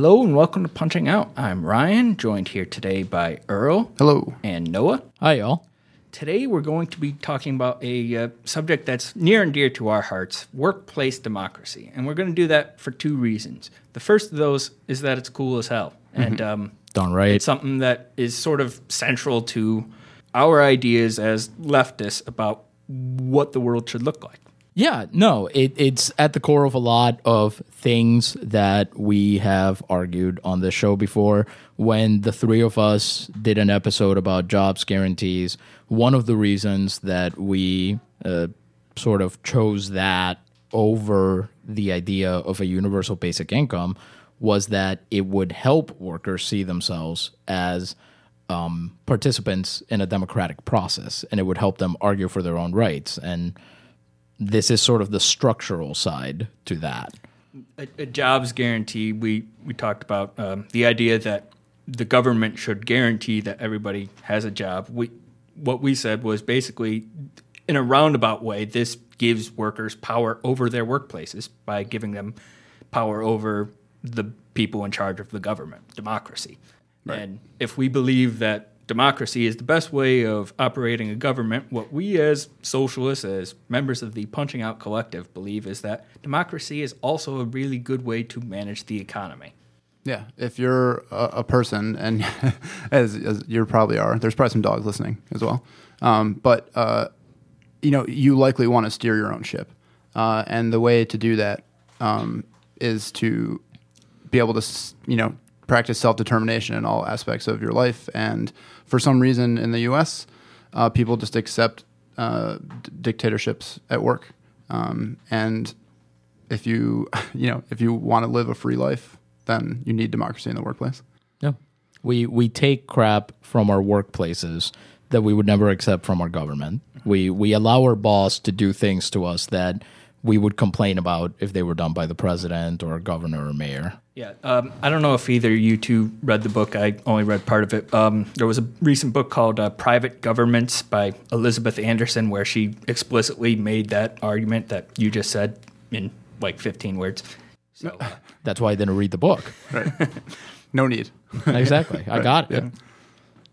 Hello and welcome to Punching Out. I'm Ryan, joined here today by Earl Hello. and Noah. Hi, y'all. Today we're going to be talking about a uh, subject that's near and dear to our hearts workplace democracy. And we're going to do that for two reasons. The first of those is that it's cool as hell. And um, Done right. it's something that is sort of central to our ideas as leftists about what the world should look like. Yeah, no, it, it's at the core of a lot of things that we have argued on this show before. When the three of us did an episode about jobs guarantees, one of the reasons that we uh, sort of chose that over the idea of a universal basic income was that it would help workers see themselves as um, participants in a democratic process and it would help them argue for their own rights. And this is sort of the structural side to that. a, a jobs guarantee, we, we talked about um, the idea that the government should guarantee that everybody has a job. We, what we said was basically, in a roundabout way, this gives workers power over their workplaces by giving them power over the people in charge of the government, democracy. And if we believe that democracy is the best way of operating a government, what we as socialists, as members of the Punching Out Collective, believe is that democracy is also a really good way to manage the economy. Yeah, if you're a, a person, and as, as you probably are, there's probably some dogs listening as well. Um, but uh, you know, you likely want to steer your own ship, uh, and the way to do that um, is to be able to, you know, practice self determination in all aspects of your life. And for some reason in the U.S., uh, people just accept uh, d- dictatorships at work, um, and if you, you know, if you want to live a free life, then you need democracy in the workplace. Yeah. We we take crap from our workplaces that we would never accept from our government. We we allow our boss to do things to us that we would complain about if they were done by the president or governor or mayor. Yeah, um, I don't know if either you two read the book. I only read part of it. Um, there was a recent book called uh, "Private Governments" by Elizabeth Anderson, where she explicitly made that argument that you just said in like 15 words. So, uh, That's why I didn't read the book. Right. no need. exactly. I got it. Yeah.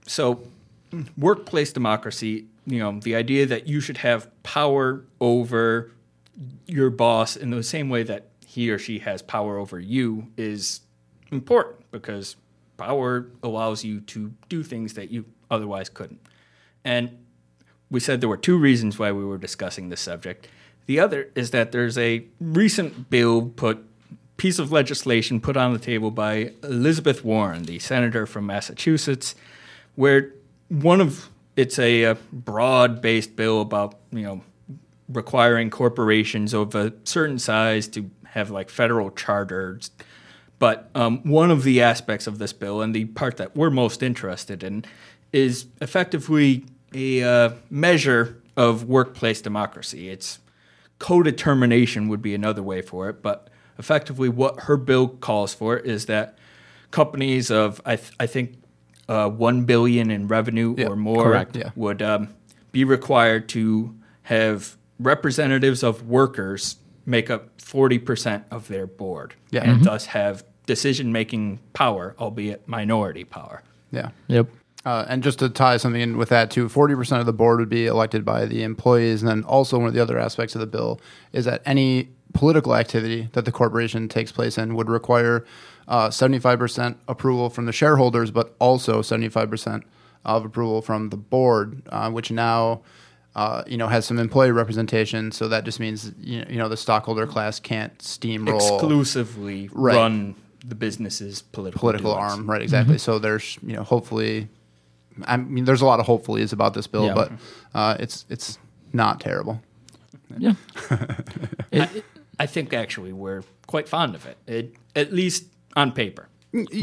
so workplace democracy. You know, the idea that you should have power over your boss in the same way that he or she has power over you is important because power allows you to do things that you otherwise couldn't. And we said there were two reasons why we were discussing this subject. The other is that there's a recent bill put piece of legislation put on the table by Elizabeth Warren, the senator from Massachusetts, where one of it's a, uh broad-based bill about you know requiring corporations of a certain size to have like federal charters. But um, one of the aspects of this bill, and the part that we're most interested in, is effectively a uh, measure of workplace democracy. It's co-determination would be another way for it, but effectively what her bill calls for is that companies of I, th- I think uh, one billion in revenue Yeah, or more correct, yeah. would um, be required to have representatives of workers make up 40% of their board Yeah. and thus have decision making power, albeit minority power. Yeah. Yep. Uh, and just to tie something in with that too, forty percent of the board would be elected by the employees, and then also one of the other aspects of the bill is that any political activity that the corporation takes place in would require uh, seventy-five percent approval from the shareholders, but also seventy-five percent of approval from the board, uh, which now. Uh, you know, has some employee representation, so that just means you know, you know the stockholder class can't steamroll Exclusively Right. run the business's political political doings. arm, right? Exactly. So there's you know hopefully, I mean there's a lot of hopefullys about this bill, Yeah. but uh, it's it's not terrible. Yeah. It- it- I think actually we're quite fond of it, it at least on paper.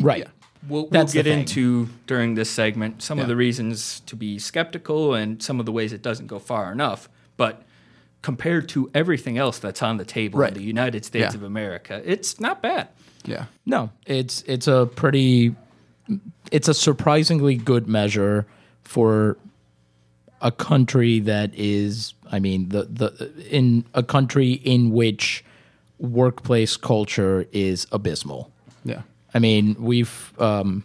Right. We'll, we'll get thing. into during this segment some of the reasons to be skeptical and some of the ways it doesn't go far enough. But compared to everything else that's on the table Right. in the United States Yeah. of America, it's not bad. Yeah. No, it's it's a pretty it's a surprisingly good measure for a country that is I mean the the in a country in which workplace culture is abysmal. Yeah. I mean, we've um,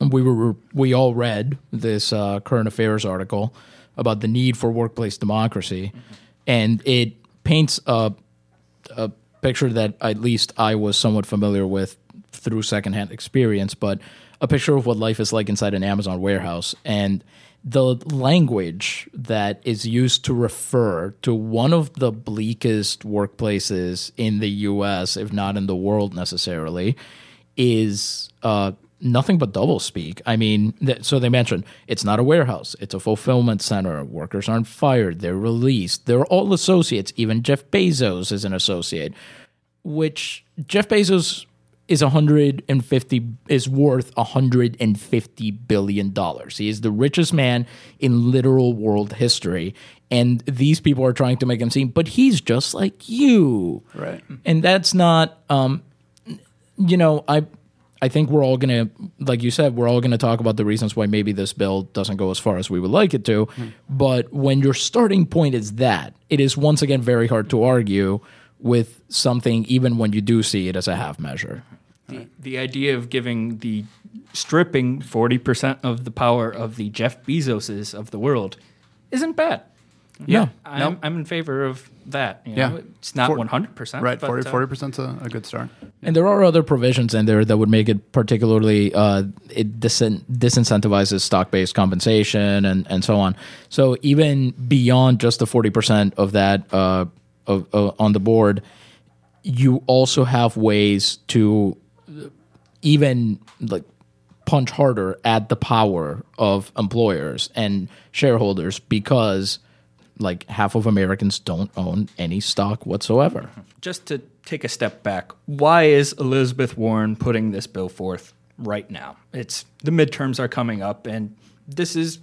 we were we all read this uh, current affairs article about the need for workplace democracy, and it paints a a picture that at least I was somewhat familiar with through secondhand experience, but a picture of what life is like inside an Amazon warehouse. And the language that is used to refer to one of the bleakest workplaces in the US, if not in the world necessarily, is uh, nothing but double speak. I mean, th- so they mentioned it's not a warehouse, it's a fulfillment center. Workers aren't fired, they're released. They're all associates. Even Jeff Bezos is an associate, which Jeff Bezos is 150 is worth 150 billion dollars. He is the richest man in literal world history and these people are trying to make him seem but he's just like you. Right. And that's not um you know, I I think we're all gonna, like you said, we're all gonna talk about the reasons why maybe this bill doesn't go as far as we would like it to. But when your starting point is that, it is once again very hard to argue with something, even when you do see it as a half measure. The, the idea of giving the stripping 40% of the power of the Jeff Bezoses of the world isn't bad. Yeah. I'm, I'm in favor of that. You Yeah. It's not For- 100%. Right. but, 40 uh, 40% is a, a good start. And there are other provisions in there that would make it particularly uh, it disin- disincentivizes stock based compensation and, and so on. So even beyond just the forty percent of that uh, of, uh, on the board, you also have ways to even like punch harder at the power of employers and shareholders because like half of Americans don't own any stock whatsoever. just to take a step back, why is Elizabeth Warren putting this bill forth right now? It's the midterms are coming up, and this is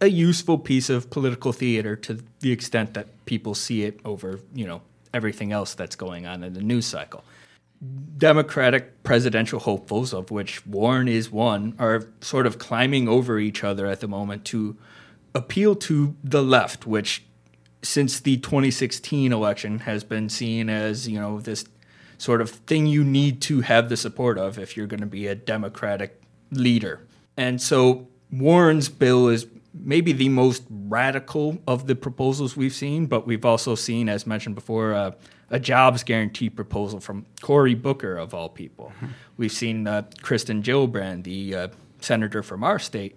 a useful piece of political theater to the extent that people see it over, you know, everything else that's going on in the news cycle. Democratic presidential hopefuls, of which Warren is one, are sort of climbing over each other at the moment to appeal to the left, which since the 2016 election has been seen as you know this sort of thing you need to have the support of if you're going to be a democratic leader and so warren's bill is maybe the most radical of the proposals we've seen but we've also seen as mentioned before uh, a jobs guarantee proposal from cory booker of all people we've seen uh, kirsten gillibrand the uh, senator from our state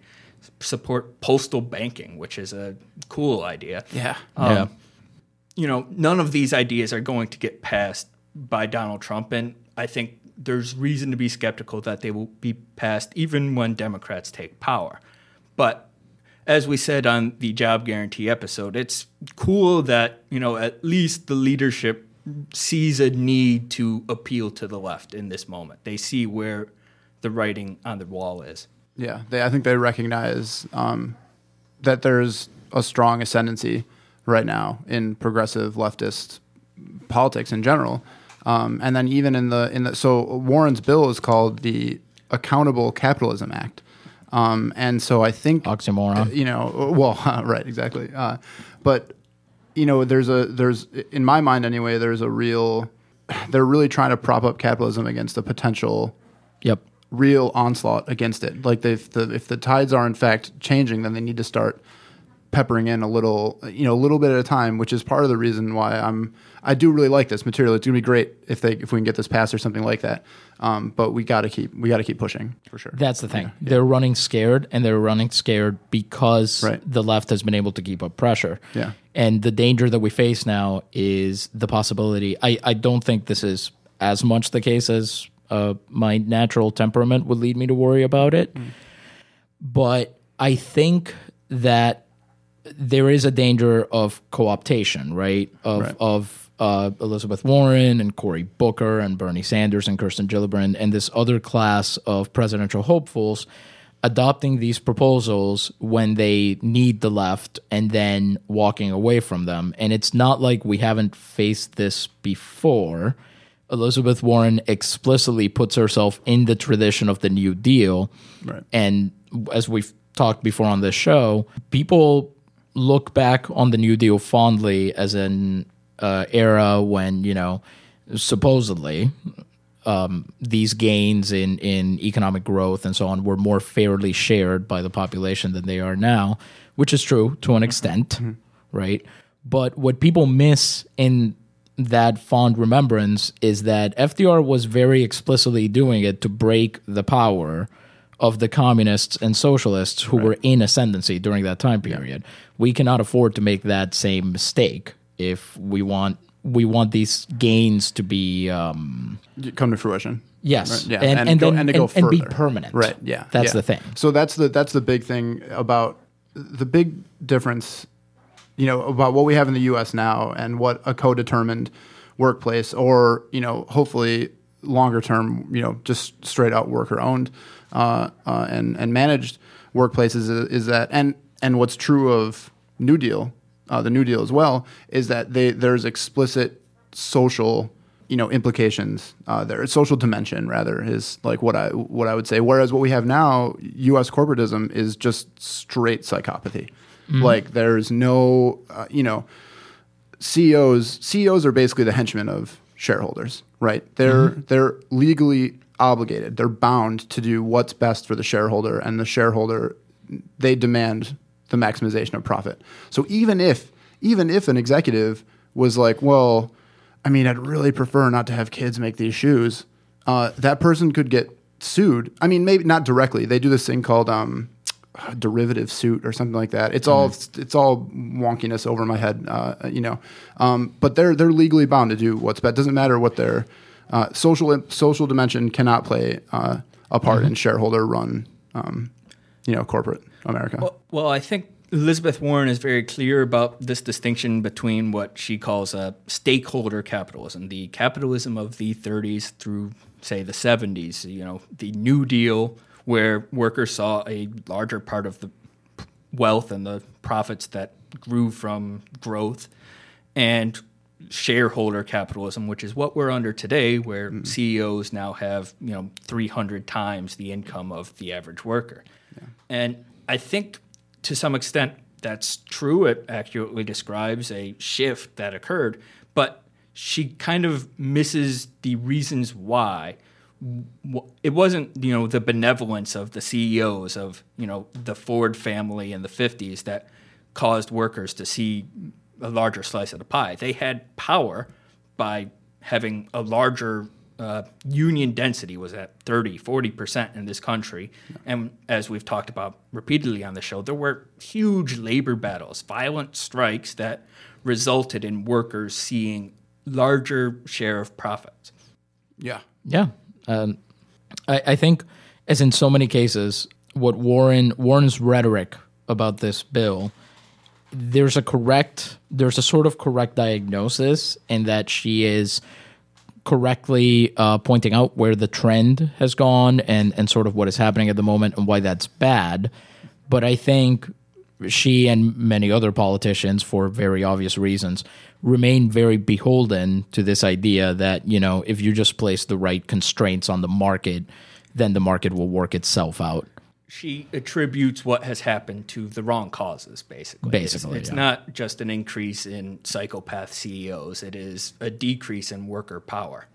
support postal banking which is a cool idea Yeah. um, You know, none of these ideas are going to get passed by Donald Trump, and I think there's reason to be skeptical that they will be passed even when Democrats take power. But as we said on the job guarantee episode, it's cool that, you know, at least the leadership sees a need to appeal to the left in this moment. They see where the writing on the wall is. Yeah, they, I think they recognize um, that there's a strong ascendancy right now in progressive leftist politics in general, um, and then even in the in the so Warren's bill is called the Accountable Capitalism Act, um, and so I think Oxymoron. you know, well, right, exactly, uh, but you know, there's a there's in my mind anyway, there's a real they're really trying to prop up capitalism against a potential Yep. real onslaught against it. Like if the if the tides are in fact changing, then they need to start peppering in a little, you know, a little bit at a time, which is part of the reason why I'm I do really like this material. It's gonna be great if they if we can get this passed or something like that. Um, but we got to keep we got to keep pushing for sure. That's the thing. They're running scared, and they're running scared because Right. the left has been able to keep up pressure. Yeah. And the danger that we face now is the possibility. I, I don't think this is as much the case as uh, my natural temperament would lead me to worry about it. But I think that there is a danger of co-optation, right? Of Right. of uh, Elizabeth Warren and Cory Booker and Bernie Sanders and Kirsten Gillibrand and this other class of presidential hopefuls adopting these proposals when they need the left and then walking away from them. And it's not like we haven't faced this before. Elizabeth Warren explicitly puts herself in the tradition of the New Deal. Right. And as we've talked before on this show, people look back on the New Deal fondly as an uh, era when, you know, supposedly um, these gains in, in economic growth and so on were more fairly shared by the population than they are now, which is true to an extent, right? But what people miss in that fond remembrance is that FDR was very explicitly doing it to break the power of the communists and socialists who were in ascendancy during that time period. We cannot afford to make that same mistake if we want we want these gains to be um, come to fruition. yes, Right, yeah, and, and and, go- then and to go and be permanent. Right. Yeah. that's yeah. the thing. So that's the that's the big thing about the big difference, you know, about what we have in the U.S. now and what a co-determined workplace, or you know, hopefully longer term, you know, just straight out worker owned uh, uh, and and managed workplaces is, is that and and what's true of New Deal, uh, the New Deal as well, is that they there's explicit social you know implications uh, there. Social dimension rather is like what I what I would say. Whereas what we have now, U.S. corporatism is just straight psychopathy. Like there's no uh, you know CEOs CEOs are basically the henchmen of shareholders, right? They're they're legally obligated. They're bound to do what's best for the shareholder, and the shareholder they demand the maximization of profit. So even if even if an executive was like, well, I mean, I'd really prefer not to have kids make these shoes, uh, that person could get sued. I mean, maybe not directly. They do this thing called um, derivative suit or something like that. It's all it's all wonkiness over my head, uh, you know. Um, but they're they're legally bound to do what's best. Doesn't matter what their uh, social social dimension cannot play uh, a part in shareholder run, um, you know, corporate America. Well, well, I think Elizabeth Warren is very clear about this distinction between what she calls a stakeholder capitalism, the capitalism of the 30s through, say, the 70s. You know, the New Deal, where workers saw a larger part of the wealth and the profits that grew from growth, and shareholder capitalism, which is what we're under today, where mm-hmm. CEOs now have you know 300 times the income of the average worker. And I think to some extent that's true. It accurately describes a shift that occurred, but she kind of misses the reasons why. It wasn't, you know, the benevolence of the CEOs of, you know, the Ford family in the 50s that caused workers to see a larger slice of the pie. They had power by having a larger uh, union density was at 30, 40% in this country. And as we've talked about repeatedly on the show, there were huge labor battles, violent strikes that resulted in workers seeing larger share of profits. yeah, Yeah, um, I, I think, as in so many cases, what Warren Warren's rhetoric about this bill, there's a correct, there's a sort of correct diagnosis in that she is correctly uh, pointing out where the trend has gone and and sort of what is happening at the moment and why that's bad. But I think she and many other politicians, for very obvious reasons, remain very beholden to this idea that you know if you just place the right constraints on the market, then the market will work itself out. She attributes what has happened to the wrong causes, basically. It's- Basically, it's, yeah. not just an increase in psychopath CEOs, it is a decrease in worker power.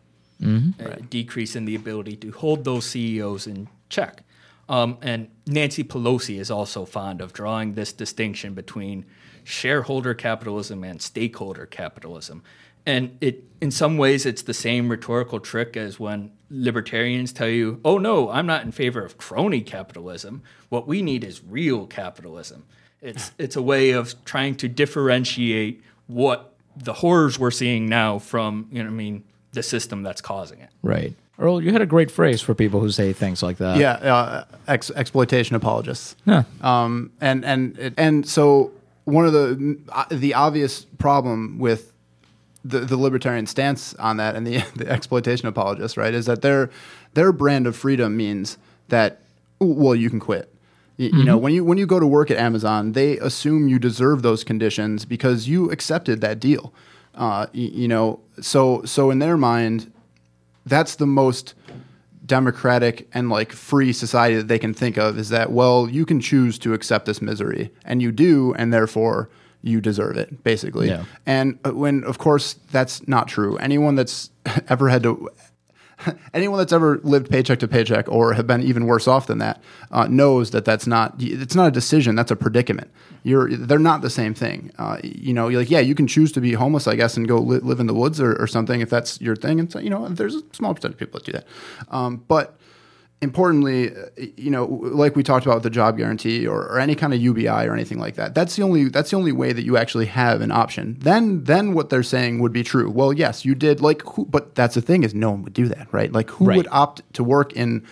a decrease in the ability to hold those CEOs in check. Um, and Nancy Pelosi is also fond of drawing this distinction between shareholder capitalism and stakeholder capitalism. And it, in some ways, it's the same rhetorical trick as when libertarians tell you, "Oh no, I'm not in favor of crony capitalism. What we need is real capitalism." It's it's a way of trying to differentiate what the horrors we're seeing now from, you know, I mean, the system that's causing it. Right. Earl, you had a great phrase for people who say things like that. yeah, uh, ex- exploitation apologists. Yeah. Um, and and and so one of the uh, the obvious problem with the, the libertarian stance on that and the, the exploitation apologists, right, is that their their brand of freedom means that well, you can quit. You, you know, when you when you go to work at Amazon, they assume you deserve those conditions because you accepted that deal. Uh, you know, so so in their mind, that's the most democratic and like free society that they can think of is that well you can choose to accept this misery and you do and therefore you deserve it basically. Yeah. and uh, when of course that's not true. Anyone that's ever had to anyone that's ever lived paycheck to paycheck or have been even worse off than that uh, knows that that's not it's not a decision that's a predicament. You're they're not the same thing. Uh, you know you're like yeah you can choose to be homeless i guess and go li- live in the woods or, or something if that's your thing. And so, you know there's a small percentage of people that do that. Um, but importantly, uh, you know, like we talked about with the job guarantee or, or any kind of UBI or anything like that, that's the only that's the only way that you actually have an option. Then then what they're saying would be true. Well, yes, you did like, who, but that's the thing is no one would do that, right? Like, who Right. would opt to work in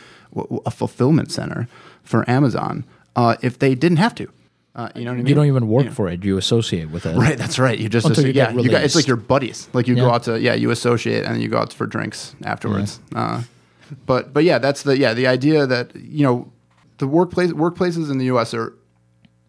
a fulfillment center for Amazon uh, if they didn't have to? Uh, you know what I mean? You don't even work for it; you associate with it. Right, that's right. You just Until you yeah, you got, it's like your buddies. Like you go out to yeah, you associate and then you go out for drinks afterwards. Uh, but but yeah, that's the yeah the idea that you know the workplace workplaces in the U.S. are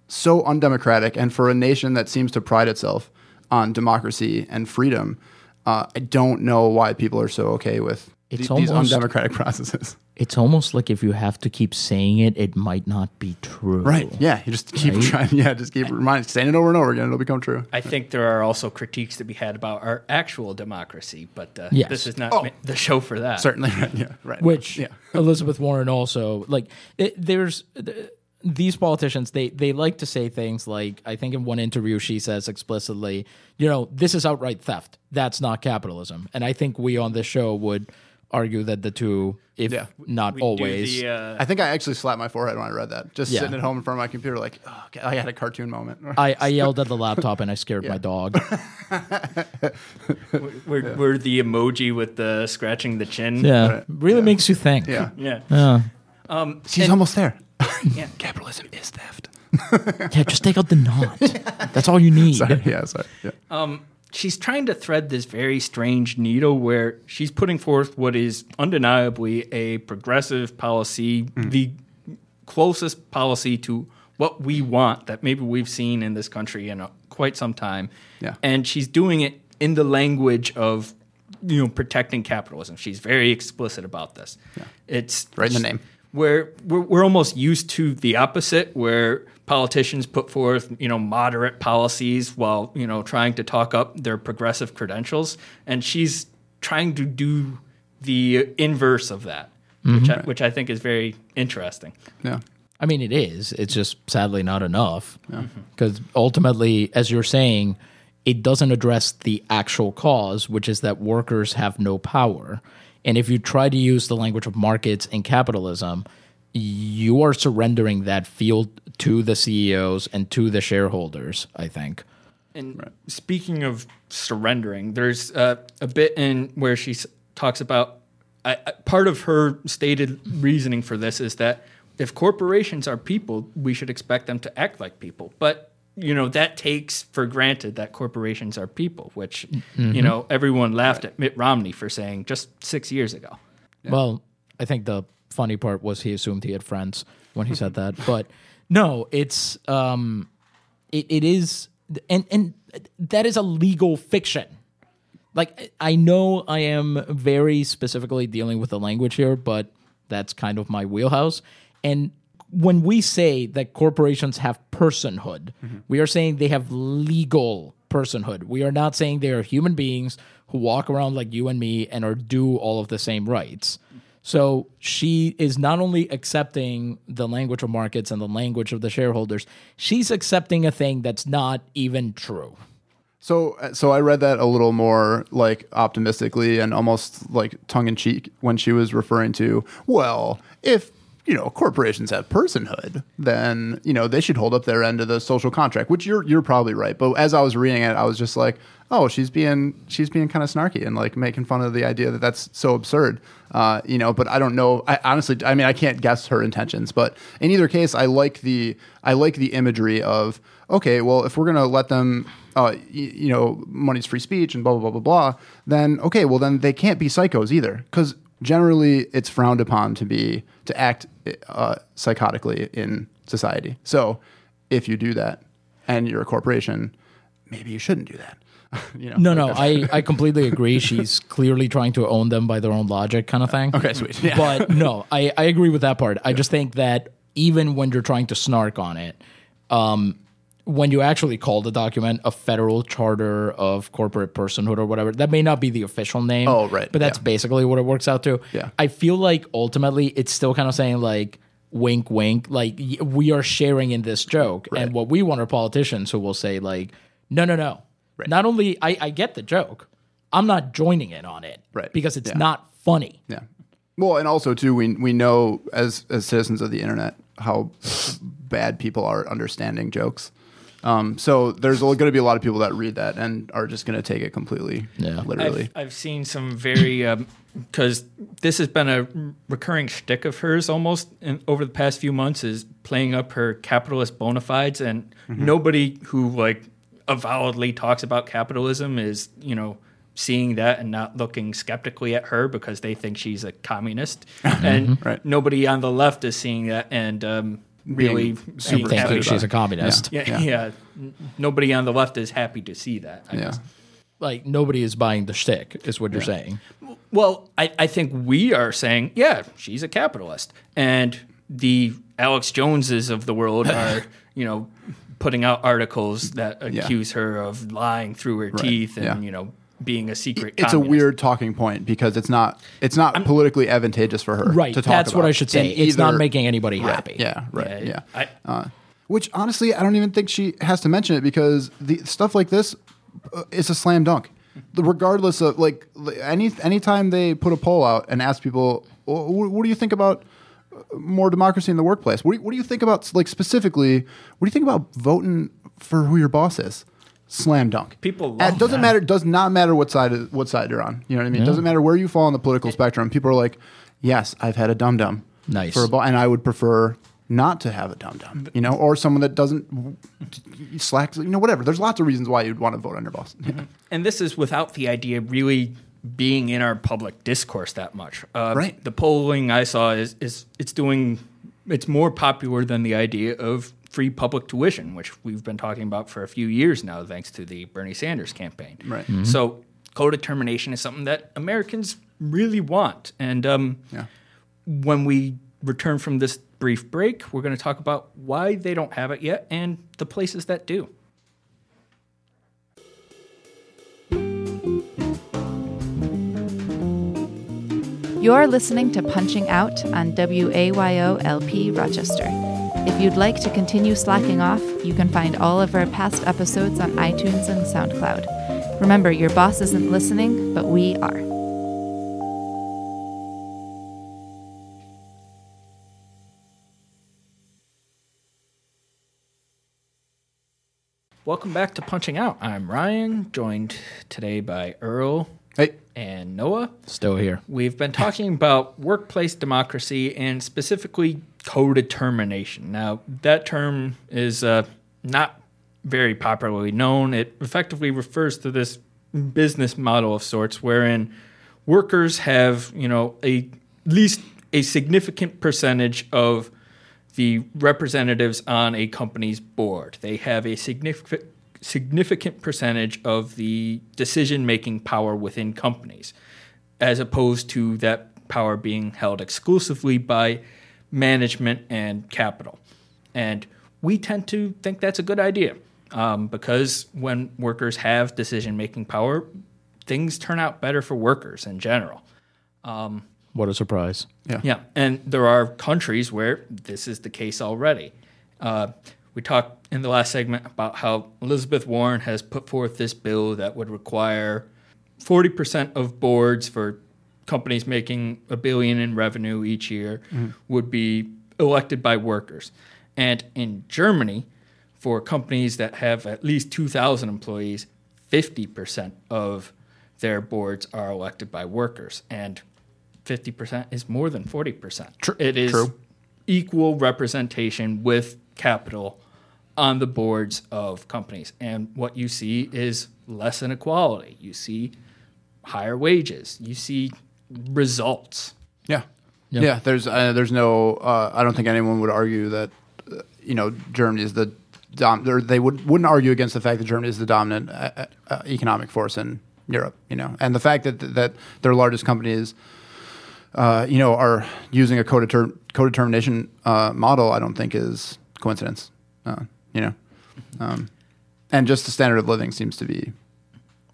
so undemocratic, and for a nation that seems to pride itself on democracy and freedom, uh, I don't know why people are so okay with It's the- these undemocratic processes. It's almost like if you have to keep saying it, it might not be true. Right? Yeah, you just keep Right? trying. Yeah, just keep reminding, saying it over and over again. It'll become true. I think there are also critiques to be had about our actual democracy, but uh, Yes. this is not Oh. ma- the show for that. Certainly, yeah, right. which yeah. Elizabeth Warren also like. It, there's th- these politicians. They they like to say things like I think in one interview she says explicitly, you know, this is outright theft. That's not capitalism. And I think we on this show would argue that the two, if Yeah. not We do always, the, uh, I think I actually slapped my forehead when I read that. Just Yeah. sitting at home in front of my computer, like, oh, okay, I had a cartoon moment. I, I yelled at the laptop and I scared my dog. we're, we're the emoji with the scratching the chin. Yeah, really makes you think. yeah, Yeah. Yeah. Um, she's and- almost there. yeah. Capitalism is theft. Yeah, just take out the knot. That's all you need. Sorry, yeah, sorry. Yeah. um, she's trying to thread this very strange needle where she's putting forth what is undeniably a progressive policy, Mm. the closest policy to what we want that maybe we've seen in this country in uh quite some time. Yeah. And she's doing it in the language of you know protecting capitalism. She's very explicit about this. Yeah. It's Right in the name. where we're, we're almost used to the opposite where politicians put forth you know moderate policies while you know trying to talk up their progressive credentials and she's trying to do the inverse of that which, mm-hmm. I, which I think is very interesting Yeah. I mean, it is. It's just sadly not enough. Because mm-hmm. ultimately, as you're saying, it doesn't address the actual cause, which is that workers have no power. And if you try to use the language of markets and capitalism, you are surrendering that field to the CEOs and to the shareholders, I think. And speaking of surrendering, there's uh, a bit in where she s- talks about I, I- part of her stated reasoning for this is that if corporations are people, we should expect them to act like people. But you know that takes for granted that corporations are people, which you know everyone laughed at Mitt Romney for saying just six years ago. Well, I think the funny part was he assumed he had friends when he said that. But no, it's um it, it is and and that is a legal fiction. Like I know I am very specifically dealing with the language here, but that's kind of my wheelhouse. And when we say that corporations have personhood, we are saying they have legal personhood. We are not saying they are human beings who walk around like you and me and are due all of the same rights. So she is not only accepting the language of markets and the language of the shareholders, she's accepting a thing that's not even true. So, uh, so I read that a little more like optimistically and almost like tongue in cheek when she was referring to, well, if you know corporations have personhood, then you know they should hold up their end of the social contract. Which you're you're probably right. But as I was reading it, I was just like, oh, she's being she's being kind of snarky and like making fun of the idea that that's so absurd. Uh, you know, but I don't know. I honestly, I mean, I can't guess her intentions. But in either case, I like the I like the imagery of okay, well, if we're gonna let them, uh, you know, money's free speech and blah blah blah blah blah, then okay, well then they can't be psychos either because generally it's frowned upon to be to act uh, psychotically in society. So if you do that and you're a corporation, maybe you shouldn't do that. you know, No, no, I, I completely agree. She's clearly trying to own them by their own logic, kind of thing. Okay, sweet. Yeah. But no, I, I agree with that part. I just think that even when you're trying to snark on it, um, when you actually call the document a federal charter of corporate personhood or whatever, that may not be the official name. Oh, right, But that's yeah. basically what it works out to. Yeah. I feel like ultimately it's still kind of saying like, wink, wink, like we are sharing in this joke. And what we want are politicians who will say like, no, no, no. Right. Not only I, I get the joke, I'm not joining in on it. Right. Because it's Yeah. not funny. Yeah. Well, and also too, we we know as as citizens of the internet how bad people are at understanding jokes. Um, so there's going to be a lot of people that read that and are just going to take it completely Yeah. literally. I've, I've seen some very because this has been a recurring shtick of hers almost in, over the past few months is playing up her capitalist bona fides, and nobody who like avowedly talks about capitalism is you know seeing that and not looking skeptically at her because they think she's a communist, and Right. nobody on the left is seeing that and um, really super being Thinking happy she's a communist. yeah, Yeah. yeah. N- Nobody on the left is happy to see that. I yeah. guess. Like nobody is buying the shtick, is what you're saying. Well, I, I think we are saying, yeah, she's a capitalist. And the Alex Joneses of the world are, you know, putting out articles that accuse her of lying through her teeth and, yeah. you know, being a secret It's a weird talking point because it's not it's not politically advantageous for her. Right. To talk That's what I should say. in It's not making anybody happy. Yeah. Right. Yeah, Yeah. I- uh, which honestly, I don't even think she has to mention it because the stuff like this uh, is a slam dunk. Regardless of like any anytime they put a poll out and ask people, "Wh- wh- what do you think about uh, more democracy in the workplace? What do you, what do you think about like specifically? What do you think about voting for who your boss is? Slam dunk. People love it doesn't that. matter. Does not matter what side of- what side you're on. You know what I mean? It doesn't matter where you fall on the political spectrum. People are like, yes, I've had a dum dum. Nice. For a boss, and I would prefer not to have a dum dum. You know, or someone that doesn't slacks. You know, whatever. There's lots of reasons why you'd want to vote on your boss. And this is without the idea really being in our public discourse that much. Uh, Right. The polling I saw is, is it's doing it's more popular than the idea of free public tuition, which we've been talking about for a few years now, thanks to the Bernie Sanders campaign. Right. So co-determination is something that Americans really want, and um, Yeah. when we return from this brief break, we're going to talk about why they don't have it yet and the places that do. You're listening to Punching Out on WAYO LP Rochester. If you'd like to continue slacking off, you can find all of our past episodes on iTunes and SoundCloud. Remember, your boss isn't listening, but we are. Welcome back to Punching Out. I'm Ryan, joined today by Earl Hey, and Noah. Still here. We've been talking about workplace democracy and specifically co determination. Now, that term is uh, not very popularly known. It effectively refers to this business model of sorts wherein workers have, you know, a at least a significant percentage of the representatives on a company's board. They have a significant significant percentage of the decision making power within companies, as opposed to that power being held exclusively by management and capital. And we tend to think that's a good idea um, because when workers have decision making power, things turn out better for workers in general. What a surprise. Yeah. Yeah, and there are countries where this is the case already. Uh, we talked in the last segment about how Elizabeth Warren has put forth this bill that would require 40% of boards for companies making a billion in revenue each year mm-hmm. would be elected by workers. And in Germany, for companies that have at least 2,000 employees, 50% of their boards are elected by workers. And 50% is more than 40%. It is true. equal representation with capital on the boards of companies. And what you see is less inequality. You see higher wages. You see results. Yeah. Yeah. there's uh, there's no. Uh, I don't think anyone would argue that uh, you know Germany is the dom- or they would wouldn't argue against the fact that Germany is the dominant uh, uh, economic force in Europe. You know, and the fact that that their largest companies. Uh, you know, are using a codeter- codetermination uh, model. I don't think is coincidence. Uh, you know, um, and just the standard of living seems to be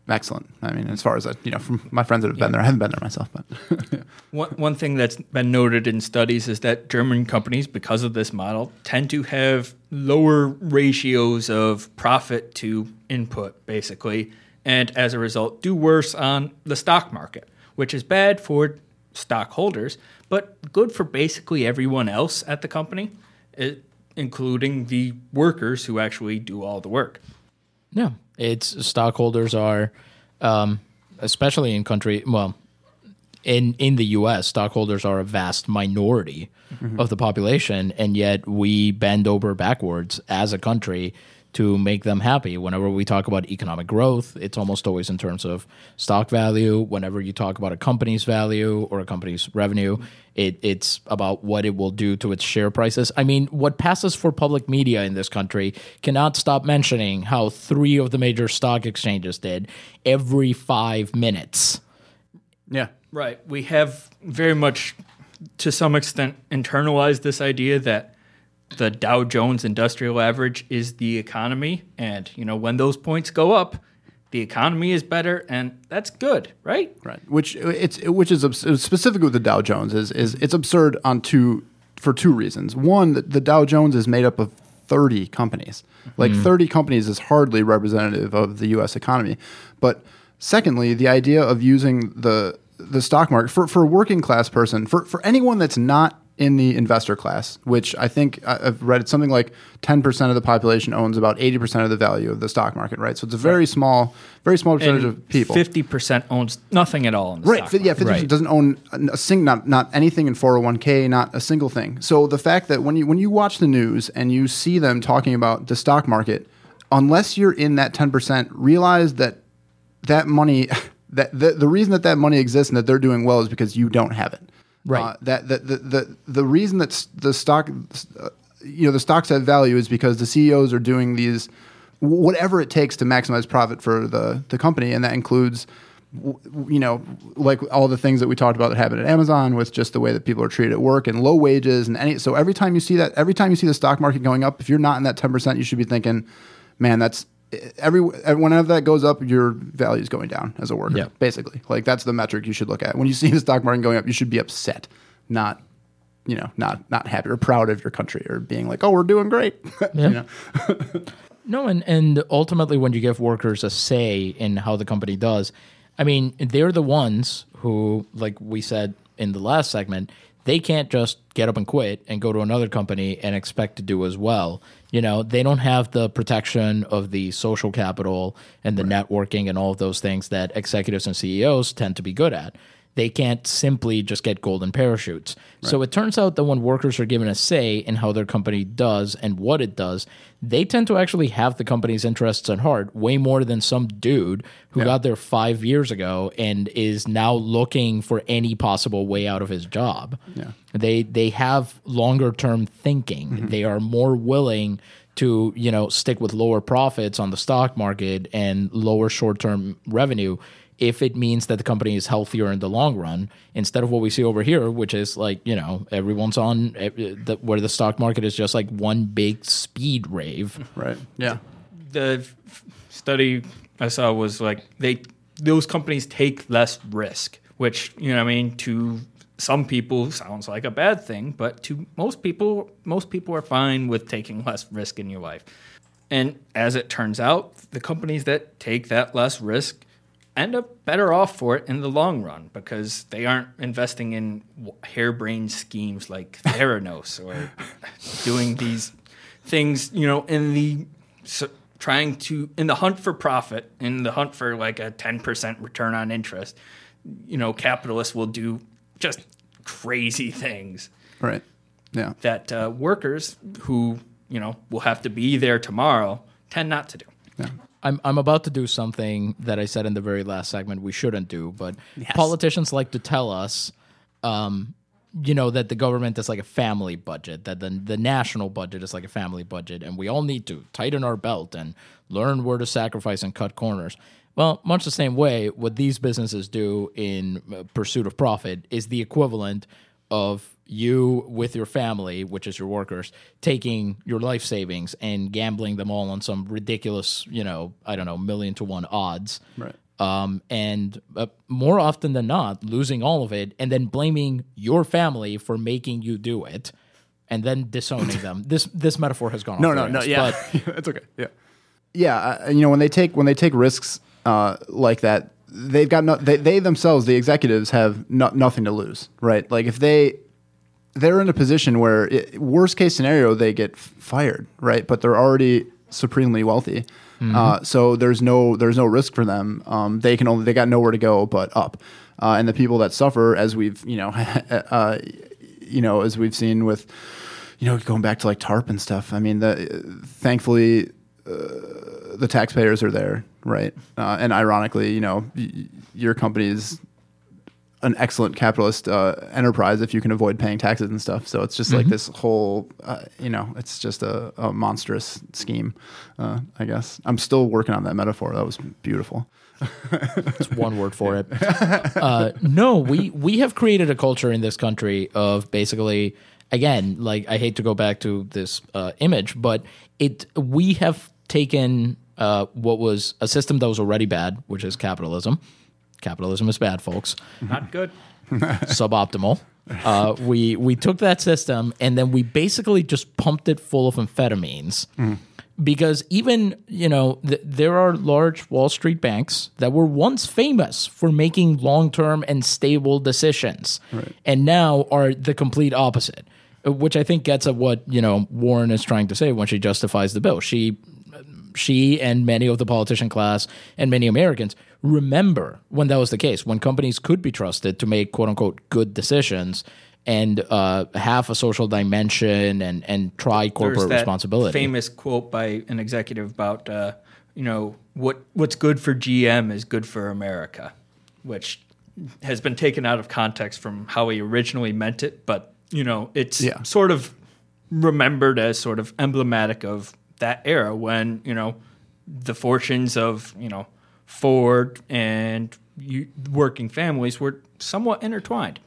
excellent. I mean, as far as I, you know, from my friends that have been there, I haven't been there myself, but One, one thing that's been noted in studies is that German companies, because of this model, tend to have lower ratios of profit to input, basically, and as a result, do worse on the stock market, which is bad for stockholders, but good for basically everyone else at the company, it, including the workers who actually do all the work. Yeah, it's stockholders are, um, especially in country. Well, in in the U.S., stockholders are a vast minority of the population, and yet we bend over backwards as a country to make them happy. Whenever we talk about economic growth, it's almost always in terms of stock value. Whenever you talk about a company's value or a company's revenue, it, it's about what it will do to its share prices. I mean, what passes for public media in this country cannot stop mentioning how three of the major stock exchanges did every five minutes. yeah, Right. We have very much, to some extent, internalized this idea that the Dow Jones Industrial Average is the economy. And, you know, when those points go up, the economy is better, and that's good, right? Right. Which it's which is specifically with the Dow Jones is is it's absurd on two for two reasons. One, the, the Dow Jones is made up of 30 companies. Like mm-hmm. 30 companies is hardly representative of the US economy. But secondly, the idea of using the the stock market for, for a working class person, for, for anyone that's not in the investor class, which I think I've read it's something like 10% of the population owns about 80% of the value of the stock market, right? So it's a very small, very small percentage of people. 50% owns nothing at all in the Right. yeah. 50% Right. doesn't own a sing not not anything in 401k, not a single thing. So the fact that when you when you watch the news and you see them talking about the stock market, unless you're in that 10%, realize that that money that the, the reason that that money exists and that they're doing well is because you don't have it. Right. Uh, that the, the the the reason that the stock uh, you know the stocks have value is because the CEOs are doing these whatever it takes to maximize profit for the the company and that includes you know like all the things that we talked about that happen at Amazon with just the way that people are treated at work and low wages and any so every time you see that every time you see the stock market going up if you're not in that 10% you should be thinking man that's every whenever that goes up your value is going down as a worker Yeah. basically. Like that's the metric you should look at. When you see the stock market going up you should be upset not you know not not happy or proud of your country or being like oh we're doing great. No, and, and ultimately, when you give workers a say in how the company does, I mean, they're the ones who, like we said in the last segment, they can't just get up and quit and go to another company and expect to do as well. You know, they don't have the protection of the social capital and the networking and all of those things that executives and CEOs tend to be good at. They can't simply just get golden parachutes. So it turns out that when workers are given a say in how their company does and what it does, they tend to actually have the company's interests at heart way more than some dude who got there five years ago and is now looking for any possible way out of his job. Yeah. They they have longer term thinking. Mm-hmm. They are more willing to you know stick with lower profits on the stock market and lower short term revenue if it means that the company is healthier in the long run instead of what we see over here which is like you know everyone's on eh, the, where the stock market is just like one big speed rave. Right. Yeah. The study I saw was like they those companies take less risk, which you know what I mean to some people sounds like a bad thing, but to most people most people are fine with taking less risk in your life. And as it turns out, the companies that take that less risk end up better off for it in the long run because they aren't investing in harebrained schemes like Theranos or doing these things, you know, in the so trying to in the hunt for profit, in the hunt for like a 10% return on interest. You know, capitalists will do just crazy things Right. Yeah. that uh, workers who, you know, will have to be there tomorrow tend not to do. I'm I'm about to do something that I said in the very last segment we shouldn't do, but politicians like to tell us, um, you know, that the government is like a family budget, that the the national budget is like a family budget, and we all need to tighten our belt and learn where to sacrifice and cut corners. Well, much the same way, what these businesses do in uh, pursuit of profit is the equivalent of you with your family, which is your workers, taking your life savings and gambling them all on some ridiculous, you know, I don't know, million to one odds. Right. Um, and uh, more often than not, losing all of it and then blaming your family for making you do it, and then disowning them. This this metaphor has gone. No, off no, the no. rails, Yeah, but it's okay. Yeah, yeah. Uh, you know, when they take when they take risks uh, like that, they've got no, they, they themselves, the executives, have no, nothing to lose, right? Like if they they're in a position where it, worst case scenario they get fired, right? But they're already supremely wealthy, uh, so there's no there's no risk for them. Um, they can only they got nowhere to go but up, uh, and the people that suffer, as we've you know, uh, you know, as we've seen with you know, going back to like TARP and stuff. I mean, the, thankfully, uh, the taxpayers are there, right? Uh, and ironically, you know, y- your company is an excellent capitalist uh, enterprise if you can avoid paying taxes and stuff. So it's just like this whole, uh, you know, it's just a, a monstrous scheme. Uh, I guess I'm still working on that metaphor. That was beautiful. That's one word for it. Uh, no, we we have created a culture in this country of basically, again, like I hate to go back to this uh, image, but it we have taken uh, what was a system that was already bad, which is capitalism. Capitalism is bad, folks. Not good. Suboptimal. Uh, we we took that system and then we basically just pumped it full of amphetamines because even you know th- there are large Wall Street banks that were once famous for making long term and stable decisions, and now are the complete opposite. Which I think gets at what you know Warren is trying to say when she justifies the bill. She she and many of the politician class and many Americans remember when that was the case, when companies could be trusted to make quote unquote good decisions and uh, have a social dimension and and try corporate responsibility. Famous quote by an executive about, uh, you know, what what's good for GM is good for America, which has been taken out of context from how he originally meant it. But you know, it's Yeah. sort of remembered as sort of emblematic of that era when you know the fortunes of you know Ford and working families were somewhat intertwined.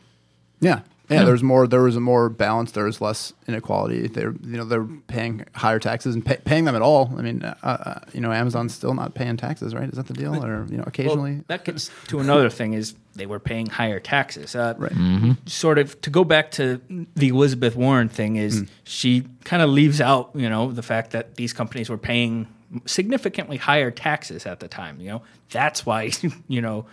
Yeah. Yeah, there's more. There was a more balance. There was less inequality. They're, you know, they're paying higher taxes and pay, paying them at all. I mean, uh, uh, you know, Amazon's still not paying taxes, right? Is that the deal? Or you know, occasionally. Well, that gets to another thing is they were paying higher taxes. Uh, Right. Sort of to go back to the Elizabeth Warren thing is she kind of leaves out you know the fact that these companies were paying significantly higher taxes at the time. You know that's why you know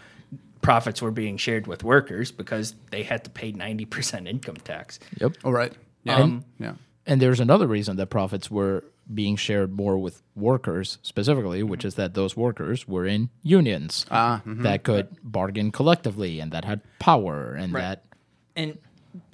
profits were being shared with workers because they had to pay ninety percent income tax. Yep. All right. Um, yeah. Um, yeah. And there's another reason that profits were being shared more with workers specifically, which is that those workers were in unions ah, mm-hmm. that could bargain collectively and that had power and that and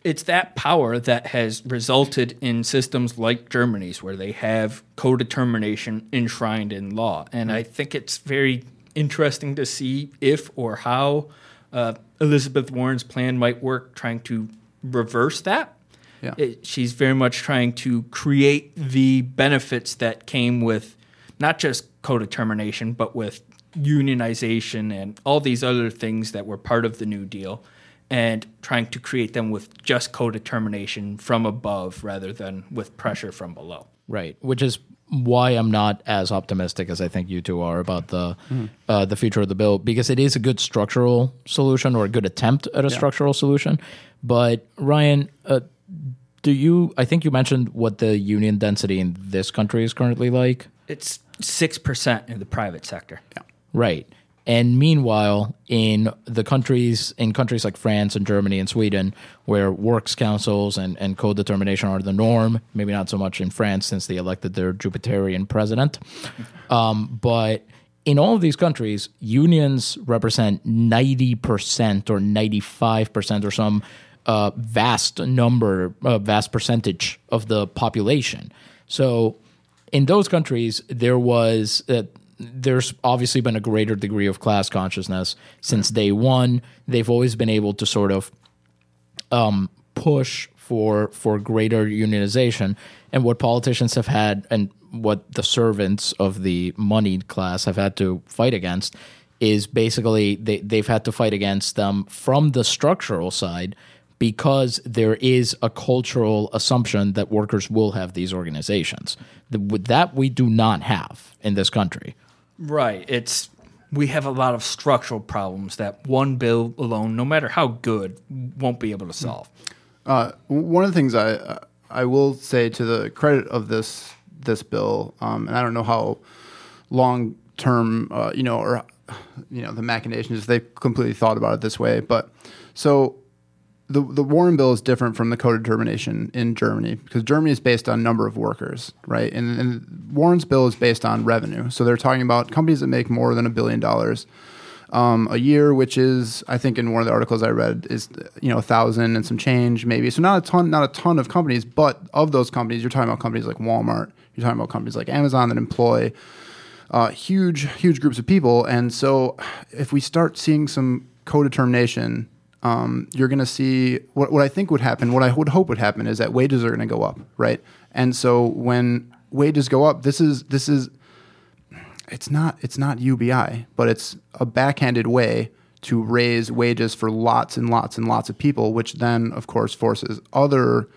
it's that power that has resulted in systems like Germany's, where they have co-determination enshrined in law. And mm-hmm. I think it's very interesting to see if or how uh, Elizabeth Warren's plan might work, trying to reverse that. Yeah. It- she's very much trying to create the benefits that came with not just co-determination, but with unionization and all these other things that were part of the New Deal, and trying to create them with just co-determination from above rather than with pressure from below. Right, which is why I'm not as optimistic as I think you two are about the uh, the future of the bill because it is a good structural solution or a good attempt at a structural solution. But Ryan, uh, do you? I think you mentioned what the union density in this country is currently like. It's six percent in the private sector. Right. And meanwhile, in the countries in countries like France and Germany and Sweden, where works councils and, and co-determination are the norm, maybe not so much in France since they elected their Jupiterian president, um, but in all of these countries, unions represent 90% or 95% or some uh, vast number, uh, vast percentage of the population. So in those countries, there was. Uh, there's obviously been a greater degree of class consciousness since day one. They've always been able to sort of um, push for for greater unionization, and what politicians have had, and what the servants of the moneyed class have had to fight against, is basically they they've had to fight against them from the structural side because there is a cultural assumption that workers will have these organizations. That we do not have in this country. Right. It's we have a lot of structural problems that one bill alone, no matter how good, won't be able to solve. Uh, one of the things I I will say to the credit of this this bill, um, and I don't know how long term, uh, you know, or you know, the machinations they completely thought about it this way, but so the the Warren bill is different from the co-determination in Germany because Germany is based on number of workers, right? And, and Warren's bill is based on revenue. So they're talking about companies that make more than a billion dollars um, a year, which is I think in one of the articles I read is you know a thousand and some change maybe. So not a ton, not a ton of companies, but of those companies, you're talking about companies like Walmart, you're talking about companies like Amazon that employ. Uh, huge, huge groups of people, and so if we start seeing some co-determination um, you're going to see what, what I think would happen, what I would hope would happen is that wages are going to go up, right? And so when wages go up, this is this is it's not it's not UBI, but it's a backhanded way to raise wages for lots and lots and lots of people, which then of course forces other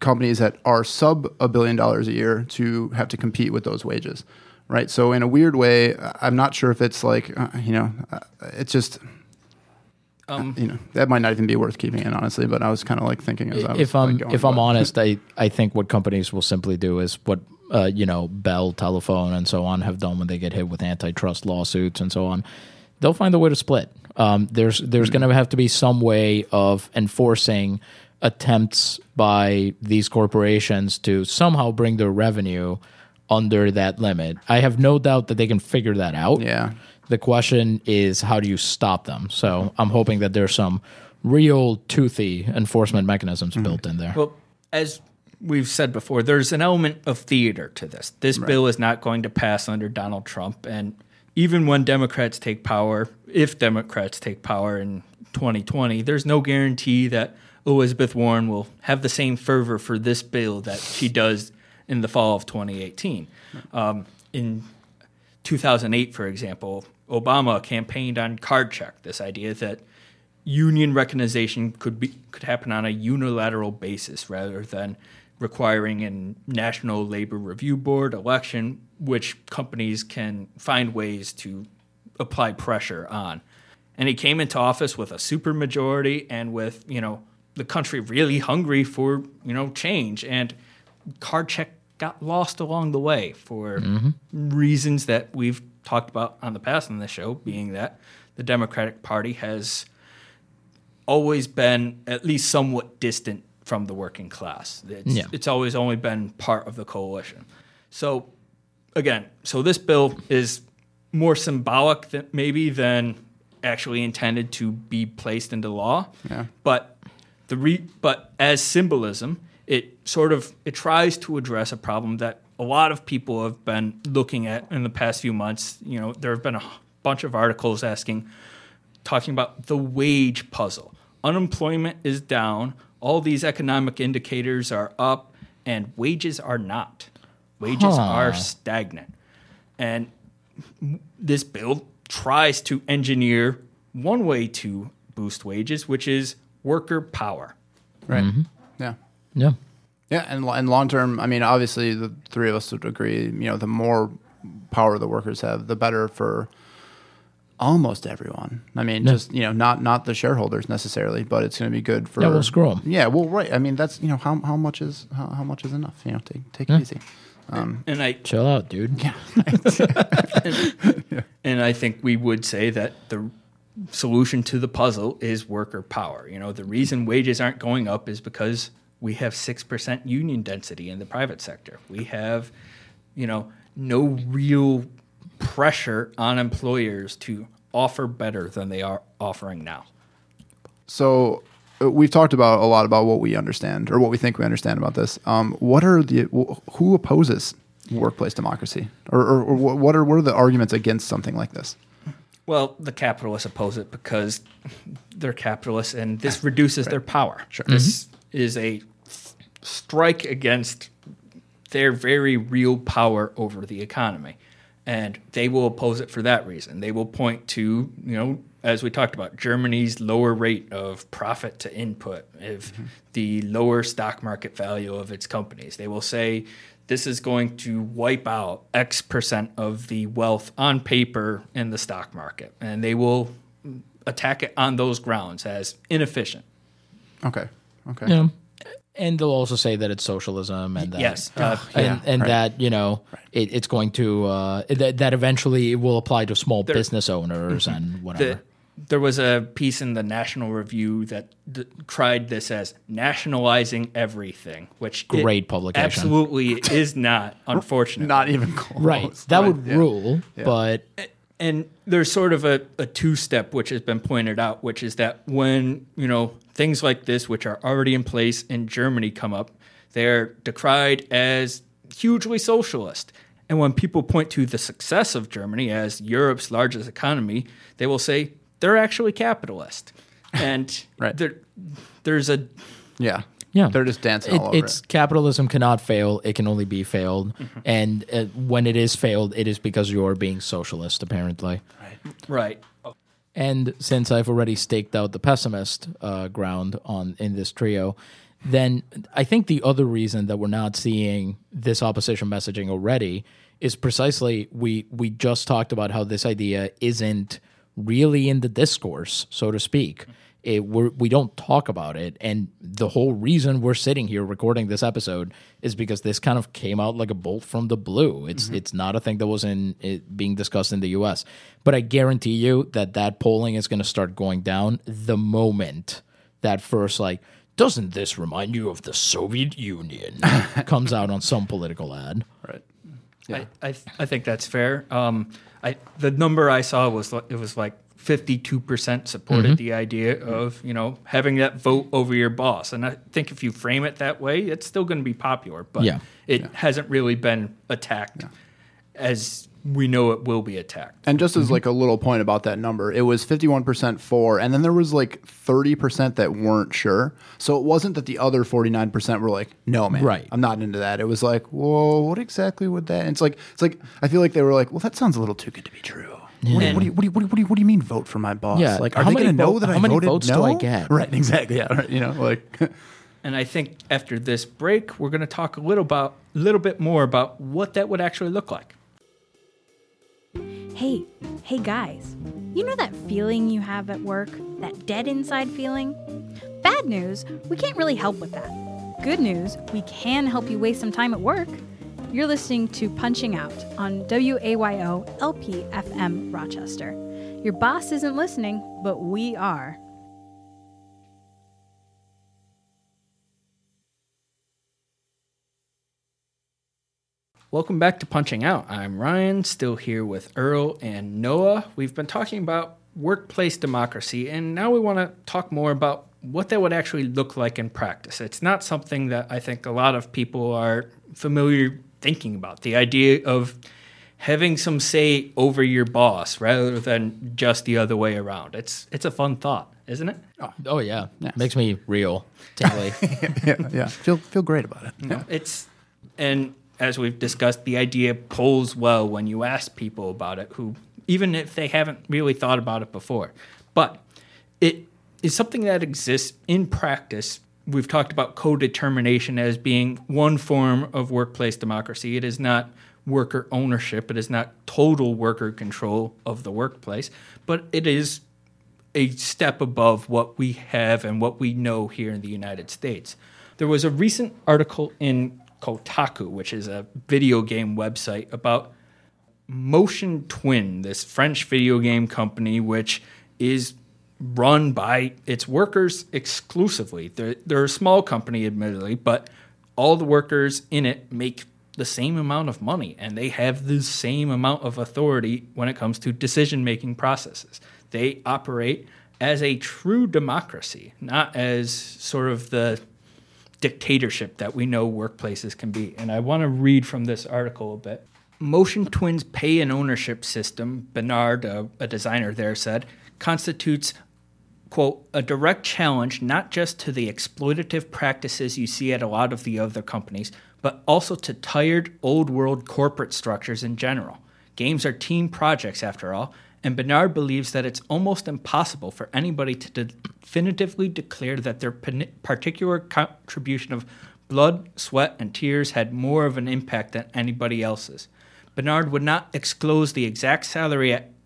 companies that are sub a billion dollars a year to have to compete with those wages, right? So in a weird way, I'm not sure if it's like uh, you know, uh, it's just um, you know that might not even be worth keeping in honestly but i was kind of like thinking as I was if i'm like if i'm honest i i think what companies will simply do is what uh, you know bell telephone and so on have done when they get hit with antitrust lawsuits and so on they'll find a way to split. Um, there's there's mm-hmm. going to have to be some way of enforcing attempts by these corporations to somehow bring their revenue under that limit. I have no doubt that they can figure that out. Yeah the question is how do you stop them? So I'm hoping that there's some real toothy enforcement mechanisms mm-hmm. built in there. Well, as we've said before, there's an element of theater to this. This right. bill is not going to pass under Donald Trump. And even when Democrats take power, if Democrats take power in 2020, there's no guarantee that Elizabeth Warren will have the same fervor for this bill that she does in the fall of 2018. Um, in 2008, for example, Obama campaigned on card check, this idea that union recognition could be could happen on a unilateral basis rather than requiring a national labor review board election which companies can find ways to apply pressure on and he came into office with a supermajority and with you know the country really hungry for you know change and card check got lost along the way for mm-hmm. reasons that we've talked about on the past on this show, being that the Democratic Party has always been at least somewhat distant from the working class. It's, yeah. it's always only been part of the coalition. So, again, so this bill is more symbolic than, maybe than actually intended to be placed into law. Yeah. But the re- but as symbolism, it sort of it tries to address a problem that a lot of people have been looking at in the past few months. You know, there have been a bunch of articles asking, talking about the wage puzzle. Unemployment is down, all these economic indicators are up, and wages are not. Wages huh. are stagnant. And this bill tries to engineer one way to boost wages, which is worker power. Right. Mm-hmm. Yeah. Yeah. Yeah, and and long term, I mean, obviously, the three of us would agree. You know, the more power the workers have, the better for almost everyone. I mean, just you know, not not the shareholders necessarily, but it's going to be good for. Yeah, well, screw 'em. Yeah, well, right. I mean, that's you know how how much is how, how much is enough? You know, take take it easy. Um, And I Chill out, dude. Yeah. And I think we would say that the solution to the puzzle is worker power. You know, the reason wages aren't going up is because we have 6% union density in the private sector. We have, you know, no real pressure on employers to offer better than they are offering now. So uh, we've talked about a lot about what we understand or what we think we understand about this. Um, what are the wh- who opposes workplace democracy, or, or, or what are what are the arguments against something like this? Well, the capitalists oppose it because they're capitalists and this reduces their power. Sure. This is a strike against their very real power over the economy. And they will oppose it for that reason. They will point to, you know, as we talked about, Germany's lower rate of profit to input, of mm-hmm. the lower stock market value of its companies. They will say this is going to wipe out X percent of the wealth on paper in the stock market. And they will attack it on those grounds as inefficient. Okay, okay, Yeah. And they'll also say that it's socialism and that, Yes. Uh, and, Yeah, and right. that you know it, it's going to uh, that, that eventually it will apply to small business owners and whatever. the, there was a piece in the National Review that d- tried this as nationalizing everything, which Great publication. absolutely is not, unfortunately. not even close. right, that would yeah. rule, but and there's sort of a, a two step which has been pointed out, which is that when you know things like this, which are already in place in Germany, come up, they're decried as hugely socialist. And when people point to the success of Germany as Europe's largest economy, they will say they're actually capitalist. And Right. there, there's a Yeah. Yeah, they're just dancing It, all over it's it. capitalism cannot fail; it can only be failed, and uh, when it is failed, it is because you're being socialist, apparently. Right. Right. And since I've already staked out the pessimist uh, ground on in this trio, then I think the other reason that we're not seeing this opposition messaging already is precisely we we just talked about how this idea isn't really in the discourse, so to speak. It, we're, we don't talk about it, and the whole reason we're sitting here recording this episode is because this kind of came out like a bolt from the blue. It's it's not a thing that was in it being discussed in the U.S. But I guarantee you that that polling is going to start going down the moment that first like doesn't this remind you of the Soviet Union comes out on some political ad. Right. I, I, th- I think that's fair. Um, I, the number I saw was li- it was like 52% supported the idea of you know having that vote over your boss, and I think if you frame it that way, it's still going to be popular. But Yeah. it hasn't really been attacked as we know it will be attacked. And just Mm-hmm. as like a little point about that number, it was 51% for, and then there was like 30% that weren't sure. So it wasn't that the other 49% were like, no, man, Right. I'm not into that. It was like, whoa, what exactly would that? And it's like, it's like, I feel like they were like, well, that sounds a little too good to be true. What, do you, what, do you, what, do you, what, do you, what, do you, what do you mean vote for my boss? Yeah, Like, are how they going to know that how I many voted votes do no? I get? Right, exactly. Yeah, right, you know, like, And I think after this break, we're going to talk a little about little bit more about what that would actually look like. Hey, hey guys, you know that feeling you have at work? That dead inside feeling? Bad news, we can't really help with that. Good news, we can help you waste some time at work. You're listening to Punching Out on WAYO LP FM Rochester. Your boss isn't listening, but we are. Welcome back to Punching Out. I'm Ryan, still here with Earl and Noah. We've been talking about workplace democracy, and now we want to talk more about what that would actually look like in practice. It's not something that I think a lot of people are familiar thinking about. The idea of having some say over your boss rather than just the other way around. It's it's a fun thought, isn't it? Oh, oh yeah, makes me real, tingly. yeah, yeah. Feel, feel great about it. Yeah. It's and as we've discussed, the idea pulls well when you ask people about it, who even if they haven't really thought about it before. But it is something that exists in practice. We've talked about co-determination as being one form of workplace democracy. It is not worker ownership. It is not total worker control of the workplace, but it is a step above what we have and what we know here in the United States. There was a recent article in Kotaku, which is a video game website, about Motion Twin, this French video game company, which is run by its workers exclusively. They're, they're a small company, admittedly, but all the workers in it make the same amount of money and they have the same amount of authority when it comes to decision making processes. They operate as a true democracy, not as sort of the dictatorship that we know workplaces can be. And I want to read from this article a bit. Motion Twin's pay and ownership system, Bénard, a, a designer there, said, constitutes quote, a direct challenge not just to the exploitative practices you see at a lot of the other companies, but also to tired, old world corporate structures in general. Games are team projects, after all, and Bénard believes that it's almost impossible for anybody to definitively declare that their particular contribution of blood, sweat, and tears had more of an impact than anybody else's. Bénard would not disclose the exact salary at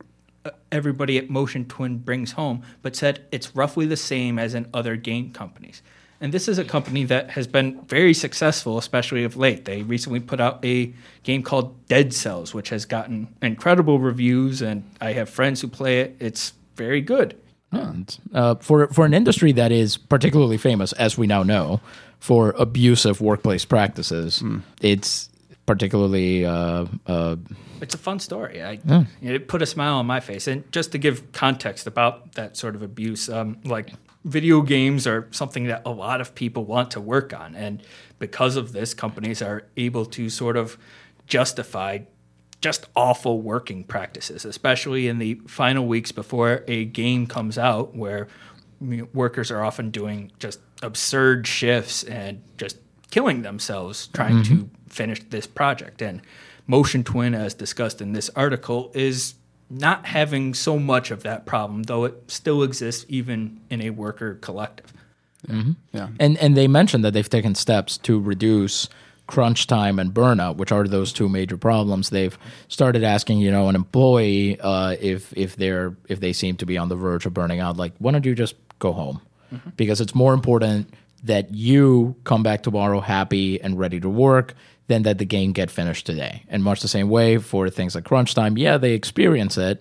everybody at Motion Twin brings home, but said it's roughly the same as in other game companies. And this is a company that has been very successful, especially of late. They recently put out a game called Dead Cells, which has gotten incredible reviews, and I have friends who play it. It's very good. And, uh, for for an industry that is particularly famous, as we now know, for abusive workplace practices, mm. it's particularly. Uh, uh, it's a fun story. I, yeah. it put a smile on my face. And just to give context about that sort of abuse, um, like video games are something that a lot of people want to work on, and because of this, companies are able to sort of justify just awful working practices, especially in the final weeks before a game comes out, where workers are often doing just absurd shifts and just killing themselves trying mm-hmm. to finish this project. And Motion Twin, as discussed in this article, is not having so much of that problem, though it still exists even in a worker collective. Mm-hmm. Yeah. And and they mentioned that they've taken steps to reduce crunch time and burnout, which are those two major problems. They've started asking, you know, an employee uh, if if they're if they seem to be on the verge of burning out, like, why don't you just go home? Mm-hmm. Because it's more important that you come back tomorrow happy and ready to work than that the game get finished today. And much the same way for things like crunch time, yeah, they experience it.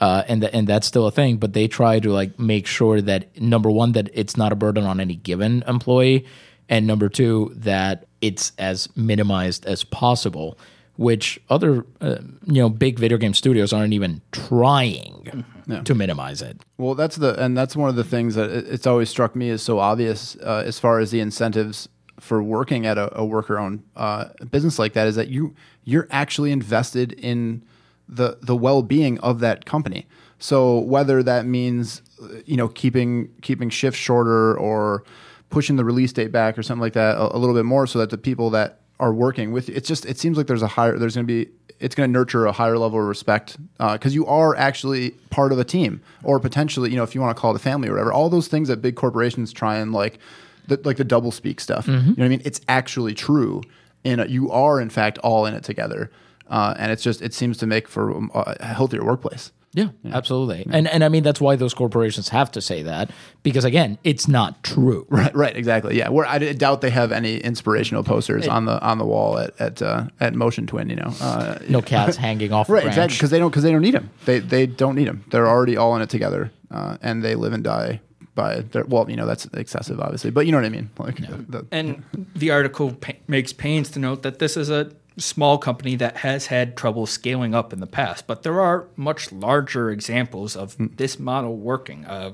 Uh, and th- and that's still a thing, but they try to like make sure that number one that it's not a burden on any given employee, and number two that it's as minimized as possible which other uh, you know big video game studios aren't even trying yeah. to minimize it. Well, that's the and that's one of the things that it's always struck me as so obvious uh, as far as the incentives for working at a, a worker-owned uh, business like that is that you you're actually invested in the the well-being of that company. So whether that means you know keeping keeping shifts shorter or pushing the release date back or something like that a, a little bit more so that the people that are working with it's just it seems like there's a higher there's going to be it's going to nurture a higher level of respect because uh, you are actually part of a team or potentially you know if you want to call it a family or whatever all those things that big corporations try and like the, like the double speak stuff mm-hmm. you know what i mean it's actually true and you are in fact all in it together uh, and it's just it seems to make for a healthier workplace yeah, yeah, absolutely. Yeah. And and I mean that's why those corporations have to say that because again, it's not true. Right, right, exactly. Yeah, where I doubt they have any inspirational posters it, on the on the wall at at uh, at Motion Twin. You know, uh, no cats hanging off. Right, exactly. Because they don't because they don't need them. They they don't need them. They're already all in it together, uh, and they live and die by their. Well, you know that's excessive, obviously, but you know what I mean. Like, yeah. the, and the article pa- makes pains to note that this is a small company that has had trouble scaling up in the past, but there are much larger examples of mm. this model working. Uh,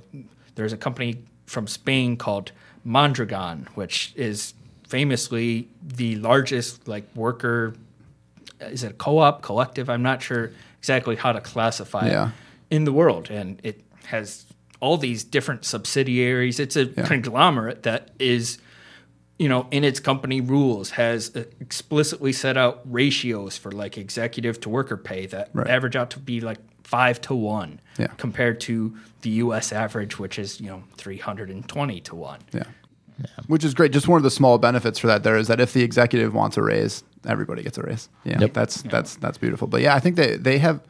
there's a company from Spain called Mondragon, which is famously the largest like worker. Is it a co-op collective? I'm not sure exactly how to classify yeah. it in the world, and it has all these different subsidiaries. It's a yeah. conglomerate that is you know, in its company rules, has explicitly set out ratios for like executive to worker pay that right. average out to be like five to one yeah. compared to the U.S. average, which is you know three hundred and twenty to one. Yeah. yeah. Which is great. Just one of the small benefits for that there is that if the executive wants a raise, everybody gets a raise. Yeah, Yep. that's that's that's beautiful. But yeah, I think they they have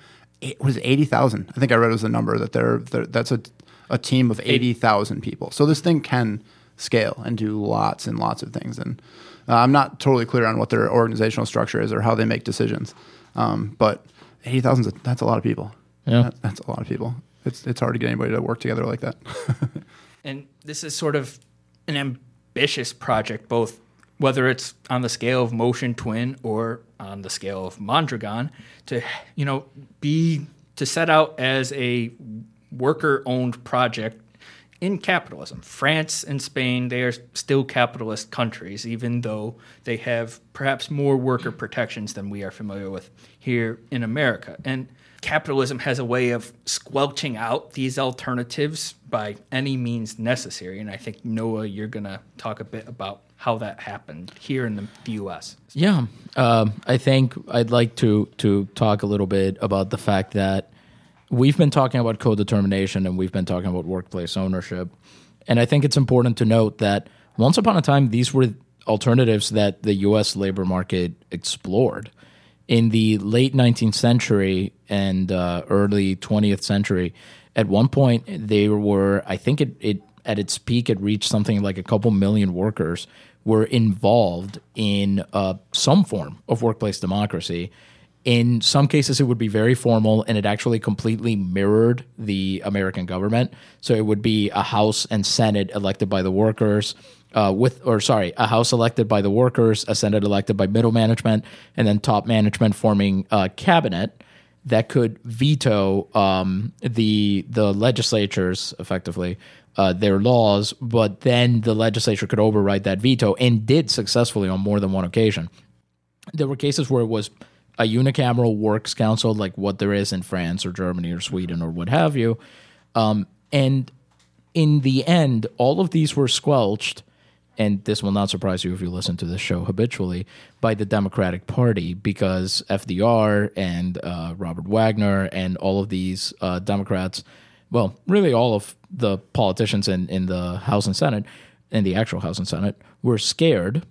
eight- what is it, eighty thousand? I think I read it was the number that they're, they're that's a a team of eighty thousand people. So this thing can scale and do lots and lots of things. And uh, I'm not totally clear on what their organizational structure is or how they make decisions. Um, but eighty thousand that's a lot of people. Yeah. That- that's a lot of people. It's it's hard to get anybody to work together like that. And this is sort of an ambitious project, both whether it's on the scale of Motion Twin or on the scale of Mondragon, to you know be to set out as a worker-owned project in capitalism. France and Spain, they are still capitalist countries, even though they have perhaps more worker protections than we are familiar with here in America. And capitalism has a way of squelching out these alternatives by any means necessary. And I think, Noah, you're going to talk a bit about how that happened here in the, the U.S. Yeah, um, I think I'd like to to talk a little bit about the fact that we've been talking about co-determination and we've been talking about workplace ownership, and I think it's important to note that once upon a time these were alternatives that the U.S. labor market explored. In the late 19th century and uh, early 20th century, at one point they were, I think it, it at its peak, it reached something like a couple million workers were involved in uh, some form of workplace democracy. In some cases, it would be very formal and it actually completely mirrored the American government. So it would be a House and Senate elected by the workers. Uh, with or sorry, a House elected by the workers, a Senate elected by middle management, and then top management forming a cabinet that could veto um, the the legislatures effectively uh, their laws, but then the legislature could override that veto and did successfully on more than one occasion. There were cases where it was a unicameral works council, like what there is in France or Germany or Sweden or what have you, um, and in the end, all of these were squelched and this will not surprise you if you listen to this show habitually, by the Democratic Party because FDR and uh, Robert Wagner and all of these uh, Democrats, well, really all of the politicians in, in the House and Senate, in the actual House and Senate, were scared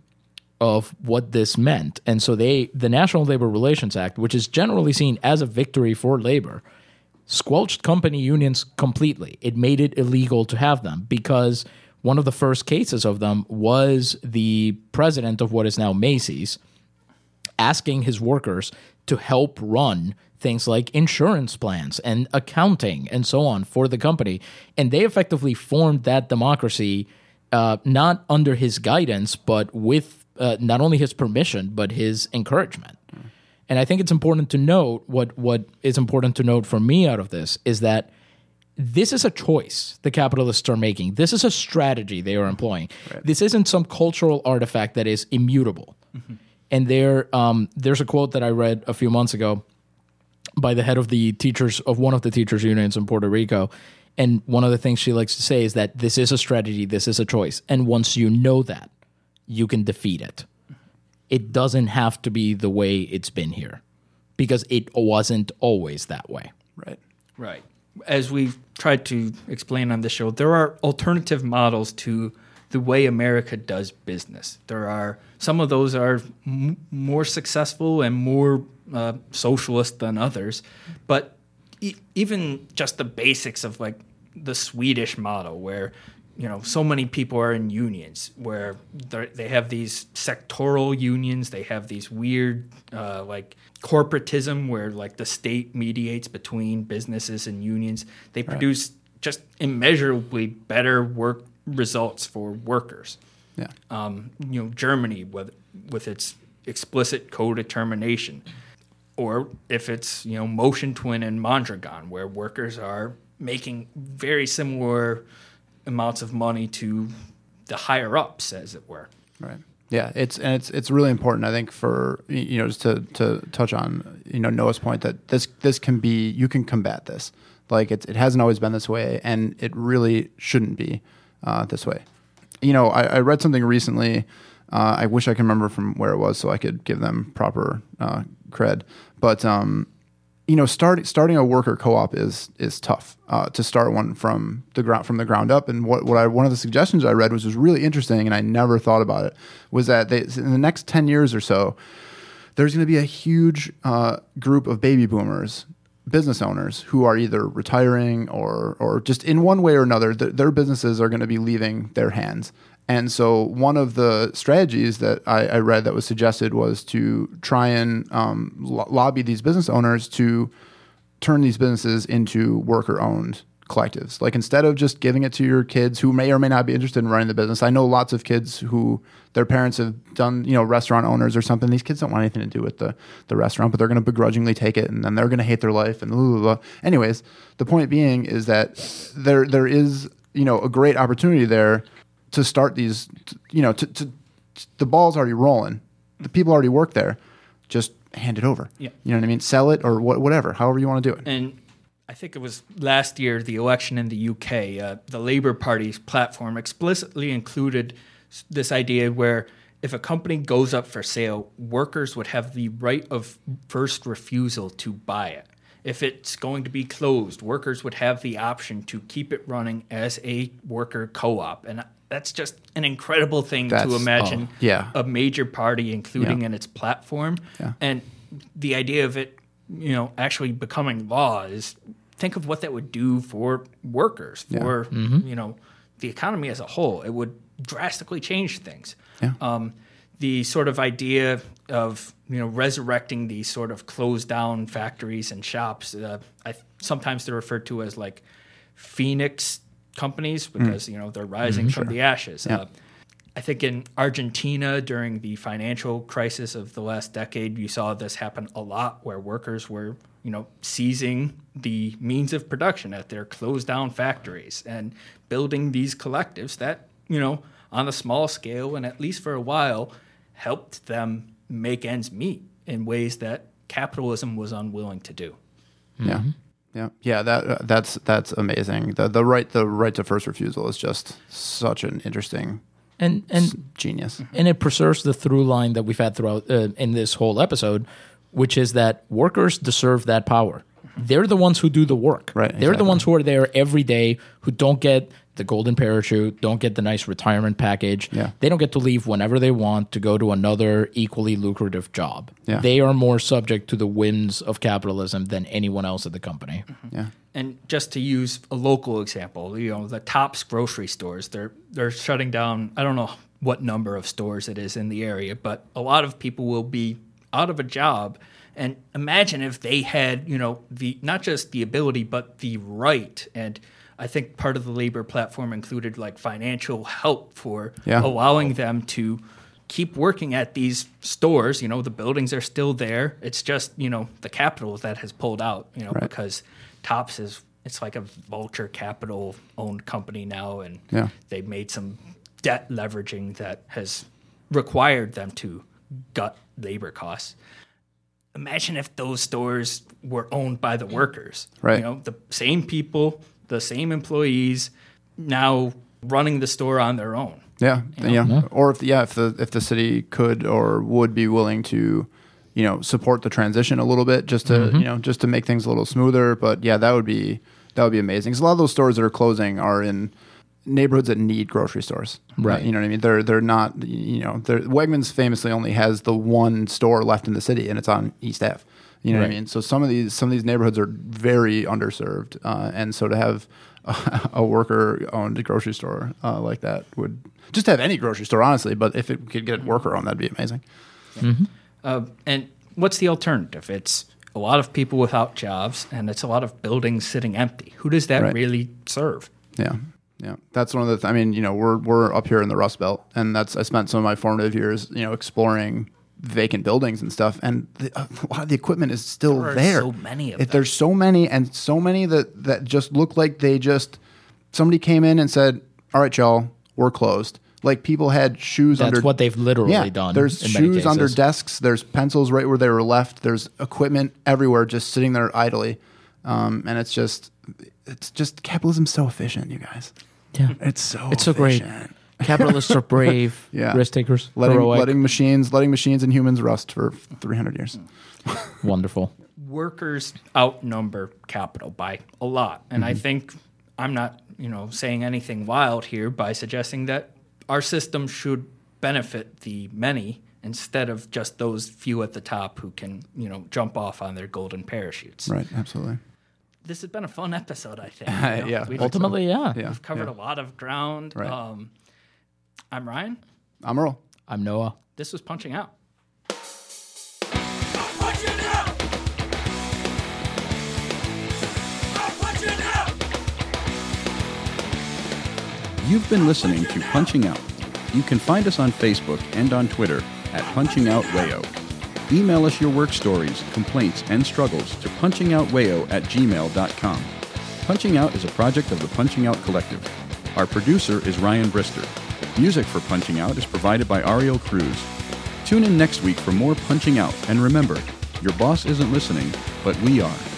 of what this meant. And so they, the National Labor Relations Act, which is generally seen as a victory for labor, squelched company unions completely. It made it illegal to have them because one of the first cases of them was the president of what is now Macy's asking his workers to help run things like insurance plans and accounting and so on for the company. And they effectively formed that democracy uh, not under his guidance, but with uh, not only his permission, but his encouragement. And I think it's important to note what what is important to note for me out of this is that this is a choice the capitalists are making. This is a strategy they are employing. This isn't some cultural artifact that is immutable. And there, um, there's a quote that I read a few months ago by the head of the teachers of one of the teachers unions in Puerto Rico. And one of the things she likes to say is that this is a strategy, this is a choice. And once you know that, you can defeat it. It doesn't have to be the way it's been here because it wasn't always that way. right. Right. As we've tried to explain on the show, there are alternative models to the way America does business. There are some of those are m- more successful and more uh, socialist than others, but e- even just the basics of like the Swedish model, where you know so many people are in unions, where they're- have these sectoral unions, they have these weird uh, like corporatism, where like the state mediates between businesses and unions. They produce just immeasurably better work results for workers Yeah. um, you know, Germany with with its explicit co-determination, or if it's you know Motion Twin and Mondragon, where workers are making very similar amounts of money to the higher ups, as it were. Right. Yeah, it's and it's it's really important. I think for you know just to to touch on you know Noah's point that this this can be you can combat this. Like it it hasn't always been this way, and it really shouldn't be uh, this way. You know, I, I read something recently. Uh, I wish I can remember from where it was so I could give them proper uh, cred. But um, you know, starting starting a worker co-op is is tough uh, to start one from the ground from the ground up. And what, what I one of the suggestions I read was was really interesting, and I never thought about it. Was that they, in the next ten years or so, there's going to be a huge uh, group of baby boomers, business owners who are either retiring or or just in one way or another, th- their businesses are going to be leaving their hands. And so, one of the strategies that I, I read that was suggested was to try and um, lo- lobby these business owners to turn these businesses into worker owned collectives. Like instead of just giving it to your kids who may or may not be interested in running the business. I know lots of kids who their parents have done, you know, restaurant owners or something. These kids don't want anything to do with the, the restaurant, but they're going to begrudgingly take it and then they're going to hate their life and blah, blah, blah. Anyways, the point being is that there there is, you know, a great opportunity there to start these, you know, to, to the ball's already rolling. The people already work there. Just hand it over. Yeah. You know what I mean? Sell it or what, whatever, however you want to do it. And I think it was last year, the election in the UK, uh, the Labour Party's platform explicitly included this idea where if a company goes up for sale, workers would have the right of first refusal to buy it. If it's going to be closed, workers would have the option to keep it running as a worker co op. And that's just an incredible thing That's- to imagine oh, yeah. a major party including Yeah. in its platform. Yeah. And the idea of it, you know, actually becoming law is think of what that would do for workers, for you know, the economy as a whole. It would drastically change things. Yeah. Um, the sort of idea of you know resurrecting these sort of closed down factories and shops. Uh, I, sometimes they're referred to as like phoenix companies mm. because you know they're rising mm-hmm. from the ashes. Yeah. Uh, I think in Argentina during the financial crisis of the last decade, you saw this happen a lot where workers were, you know, seizing the means of production at their closed down factories and building these collectives that, you know, on a small scale and at least for a while helped them make ends meet in ways that capitalism was unwilling to do. Yeah. Mm-hmm. Yeah. Yeah, that uh, that's that's amazing. The the right the right to first refusal is just such an interesting And and genius. and it preserves the through line that we've had throughout uh, in this whole episode, which is that workers deserve that power. They're the ones who do the work. Right, They're the ones who are there every day, who don't get the golden parachute, don't get the nice retirement package. Yeah. They don't get to leave whenever they want to go to another equally lucrative job. Yeah. They are more subject to the whims of capitalism than anyone else at the company. Mm-hmm. Yeah. And just to use a local example, you know, the Tops grocery stores, they're they're shutting down, I don't know what number of stores it is in the area, but a lot of people will be out of a job. And imagine if they had, you know, the not just the ability but the right and I think part of the labor platform included like financial help for Yeah. allowing them to keep working at these stores. You know, the buildings are still there. It's just, you know, the capital that has pulled out, you know, Right. because Tops is it's like a vulture capital owned company now and Yeah. they made some debt leveraging that has required them to gut labor costs. Imagine if those stores were owned by the workers. Right. You know, the same people, the same employees now running the store on their own. Yeah, yeah. Or if yeah, if the if the city could or would be willing to, you know, support the transition a little bit, just to Mm-hmm. you know, just to make things a little smoother. But yeah, that would be that would be amazing. Because a lot of those stores that are closing are in neighborhoods that need grocery stores. Right. You know what I mean? They're they're not. You know, they're, Wegmans famously only has the one store left in the city, and it's on East Ave. You know what I mean? So some of these some of these neighborhoods are very underserved, uh, and so to have a, a worker-owned grocery store uh, like that would just have any grocery store, honestly. But if it could get worker-owned, that'd be amazing. Uh, and what's the alternative? It's a lot of people without jobs, and it's a lot of buildings sitting empty. Who does that Right. really serve? Yeah, yeah. That's one of the. Th- I mean, you know, we're we're up here in the Rust Belt, and that's I spent some of my formative years, you know, exploring vacant buildings and stuff, and the, a lot of the equipment is still There there. so many of If them. There's so many, and so many that that just look like they just somebody came in and said, "All right, y'all, we're closed." Like people had shoes That's under. what they've literally yeah, done. There's shoes under desks. There's pencils right where they were left. There's equipment everywhere, just sitting there idly, um, and it's just, it's just capitalism's so efficient, you guys. Yeah. It's so It's so great. Efficient. Capitalists are brave, Yeah. risk takers, Letting heroic, letting machines letting machines and humans rust for 300 years. wonderful. Workers outnumber capital by a lot, and I think I'm not, you know, saying anything wild here by suggesting that our system should benefit the many instead of just those few at the top who can, you know, jump off on their golden parachutes. Right. Absolutely. This has been a fun episode, I think. You know. yeah, We've, Ultimately, yeah. Yeah. we've covered yeah. a lot of ground. Right. Um, I'm Ryan. I'm Earl. I'm Noah. This was Punching Out. You've been listening to Punching Out. You can find us on Facebook and on Twitter at Punching Out Wayo. Email us your work stories, complaints, and struggles to punchingoutwayo at gmail.com. Punching Out is a project of the Punching Out Collective. Our producer is Ryan Brister. Music for Punching Out is provided by Ariel Cruz. Tune in next week for more Punching Out, and remember, your boss isn't listening, but we are.